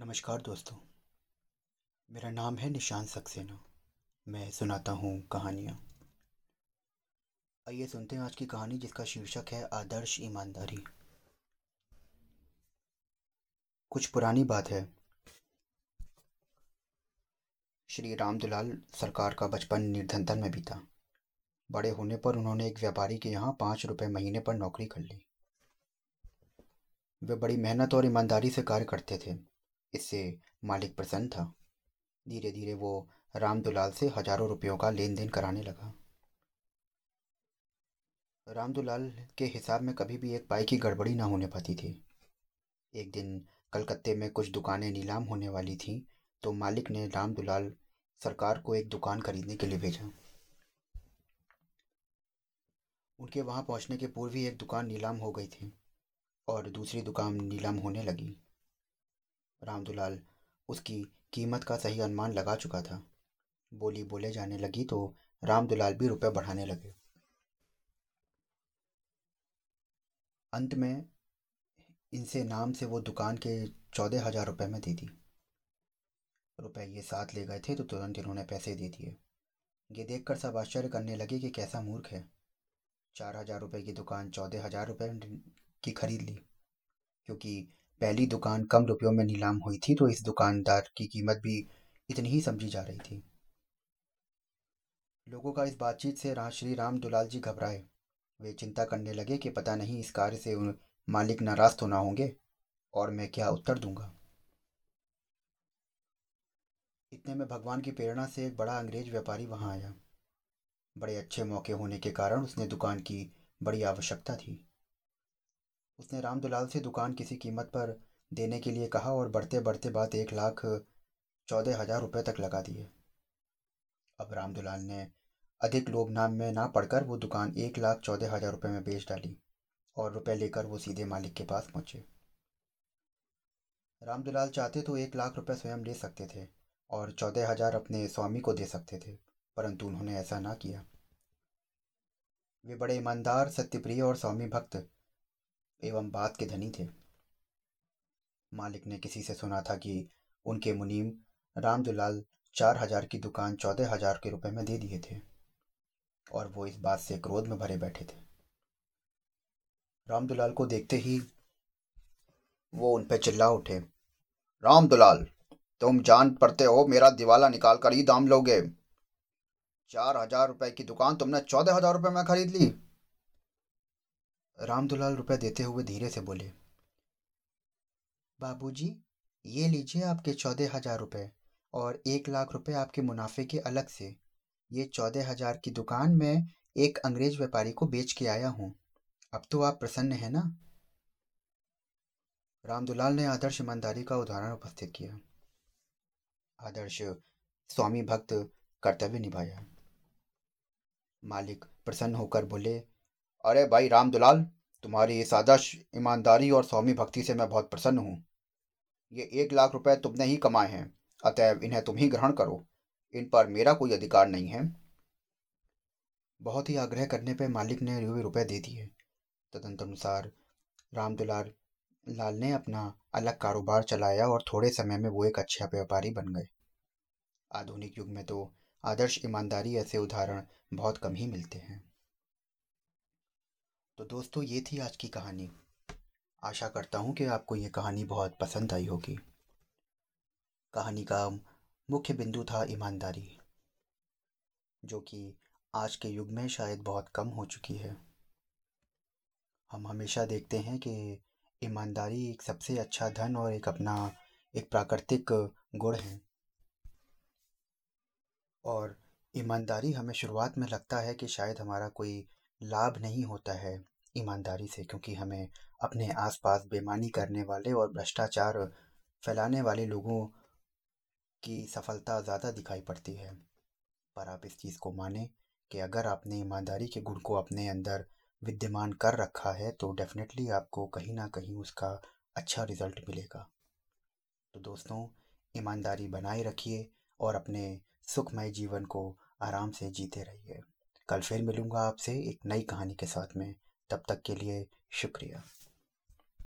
नमस्कार दोस्तों। मेरा नाम है निशान सक्सेना। मैं सुनाता हूँ कहानियाँ। आइए सुनते हैं आज की कहानी जिसका शीर्षक है आदर्श ईमानदारी। कुछ पुरानी बात है। श्री राम दुलाल सरकार का बचपन निर्धनतन में बीता। बड़े होने पर उन्होंने एक व्यापारी के यहाँ पाँच रुपये महीने पर नौकरी कर ली। वे बड़ी मेहनत और ईमानदारी से कार्य करते थे। इससे मालिक प्रसन्न था। धीरे धीरे वो राम दुलाल से हज़ारों रुपयों का लेन देन कराने लगा। राम दुलाल के हिसाब में कभी भी एक पाई की गड़बड़ी ना होने पाती थी। एक दिन कलकत्ते में कुछ दुकानें नीलाम होने वाली थीं तो मालिक ने राम दुलाल सरकार को एक दुकान खरीदने के लिए भेजा। उनके वहाँ पहुँचने के पूर्व ही एक दुकान नीलाम हो गई थी और दूसरी दुकान नीलाम होने लगी। रामदुलाल उसकी कीमत का सही अनुमान लगा चुका था। बोली बोले जाने लगी तो रामदुलाल भी रुपए बढ़ाने लगे। अंत में इनसे नाम से वो दुकान के चौदह हज़ार रुपये में दे दी। रुपए ये साथ ले गए थे तो तुरंत इन्होंने पैसे दे दिए। ये देखकर सब आश्चर्य करने लगे कि कैसा मूर्ख है। चार हज़ार रुपये की दुकान चौदह हज़ार रुपये की खरीद ली, क्योंकि पहली दुकान कम रुपयों में नीलाम हुई थी तो इस दुकानदार की कीमत भी इतनी ही समझी जा रही थी। लोगों का इस बातचीत से श्री राम दुलाल जी घबराए। वे चिंता करने लगे कि पता नहीं इस कार्य से उन मालिक नाराज़ तो ना होंगे, और मैं क्या उत्तर दूँगा? इतने में भगवान की प्रेरणा से एक बड़ा अंग्रेज़ व्यापारी वहाँ आया। बड़े अच्छे मौके होने के कारण उसने दुकान की बड़ी आवश्यकता थी। उसने राम दुलाल से दुकान किसी कीमत पर देने के लिए कहा और बढ़ते बढ़ते बात एक लाख चौदह हज़ार रुपये तक लगा दिए। अब राम दुलाल ने अधिक लोभ नाम में ना पढ़कर वो दुकान एक लाख चौदह हज़ार रुपये में बेच डाली और रुपए लेकर वो सीधे मालिक के पास पहुँचे। राम दुलाल चाहते तो एक लाख रुपए स्वयं ले सकते थे और चौदह हज़ार अपने स्वामी को दे सकते थे, परंतु उन्होंने ऐसा ना किया। वे बड़े ईमानदार, सत्यप्रिय और स्वामी भक्त एवं बात के धनी थे। मालिक ने किसी से सुना था कि उनके मुनीम रामदुलाल चार हज़ार की दुकान चौदह हज़ार के रुपए में दे दिए थे और वो इस बात से क्रोध में भरे बैठे थे। रामदुलाल को देखते ही वो उन पर चिल्ला उठे। रामदुलाल, तुम जान पड़ते हो, मेरा दिवाला निकाल कर ही दाम लोगे। चार हज़ार रुपए की दुकान तुमने चौदह हज़ार रुपए में खरीद ली। रामदुलाल रुपए देते हुए धीरे से बोले, बाबूजी, ये लीजिए आपके चौदह हज़ार रुपये और एक लाख रुपए आपके मुनाफे के अलग से। ये चौदह हज़ार की दुकान में एक अंग्रेज़ व्यापारी को बेच के आया हूँ। अब तो आप प्रसन्न हैं ना? रामदुलाल ने आदर्श ईमानदारी का उदाहरण उपस्थित किया। आदर्श स्वामी भक्त कर्तव्य निभाया। मालिक प्रसन्न होकर बोले अरे भाई राम दुलाल, तुम्हारी इस आदर्श, ईमानदारी और स्वामी भक्ति से मैं बहुत प्रसन्न हूँ। ये एक लाख रुपए तुमने ही कमाए हैं, अतएव इन्हें तुम ही ग्रहण करो। इन पर मेरा कोई अधिकार नहीं है। बहुत ही आग्रह करने पर मालिक ने रुपए दे दिए। तदंतनुसार राम दुलाल, लाल ने अपना अलग कारोबार चलाया और थोड़े समय में वो एक अच्छा व्यापारी बन गए। आधुनिक युग में तो आदर्श, ईमानदारी ऐसे उदाहरण बहुत कम ही मिलते हैं। तो दोस्तों, ये थी आज की कहानी। आशा करता हूँ कि आपको ये कहानी बहुत पसंद आई होगी। कहानी का मुख्य बिंदु था ईमानदारी, जो कि आज के युग में शायद बहुत कम हो चुकी है। हम हमेशा देखते हैं कि ईमानदारी एक सबसे अच्छा धन और एक अपना, एक प्राकृतिक गुण है। और ईमानदारी हमें शुरुआत में लगता है कि शायद हमारा कोई लाभ नहीं होता है। ईमानदारी से, क्योंकि हमें अपने आसपास बेमानी करने वाले और भ्रष्टाचार फैलाने वाले लोगों की सफलता ज़्यादा दिखाई पड़ती है। पर आप इस चीज़ को माने कि अगर आपने ईमानदारी के गुण को अपने अंदर विद्यमान कर रखा है तो डेफिनेटली आपको कहीं ना कहीं उसका अच्छा रिज़ल्ट मिलेगा। तो दोस्तों, ईमानदारी बनाए रखिए और अपने सुखमय जीवन को आराम से जीते रहिए। कल फिर मिलूँगा आपसे एक नई कहानी के साथ में। तब तक के लिए शुक्रिया।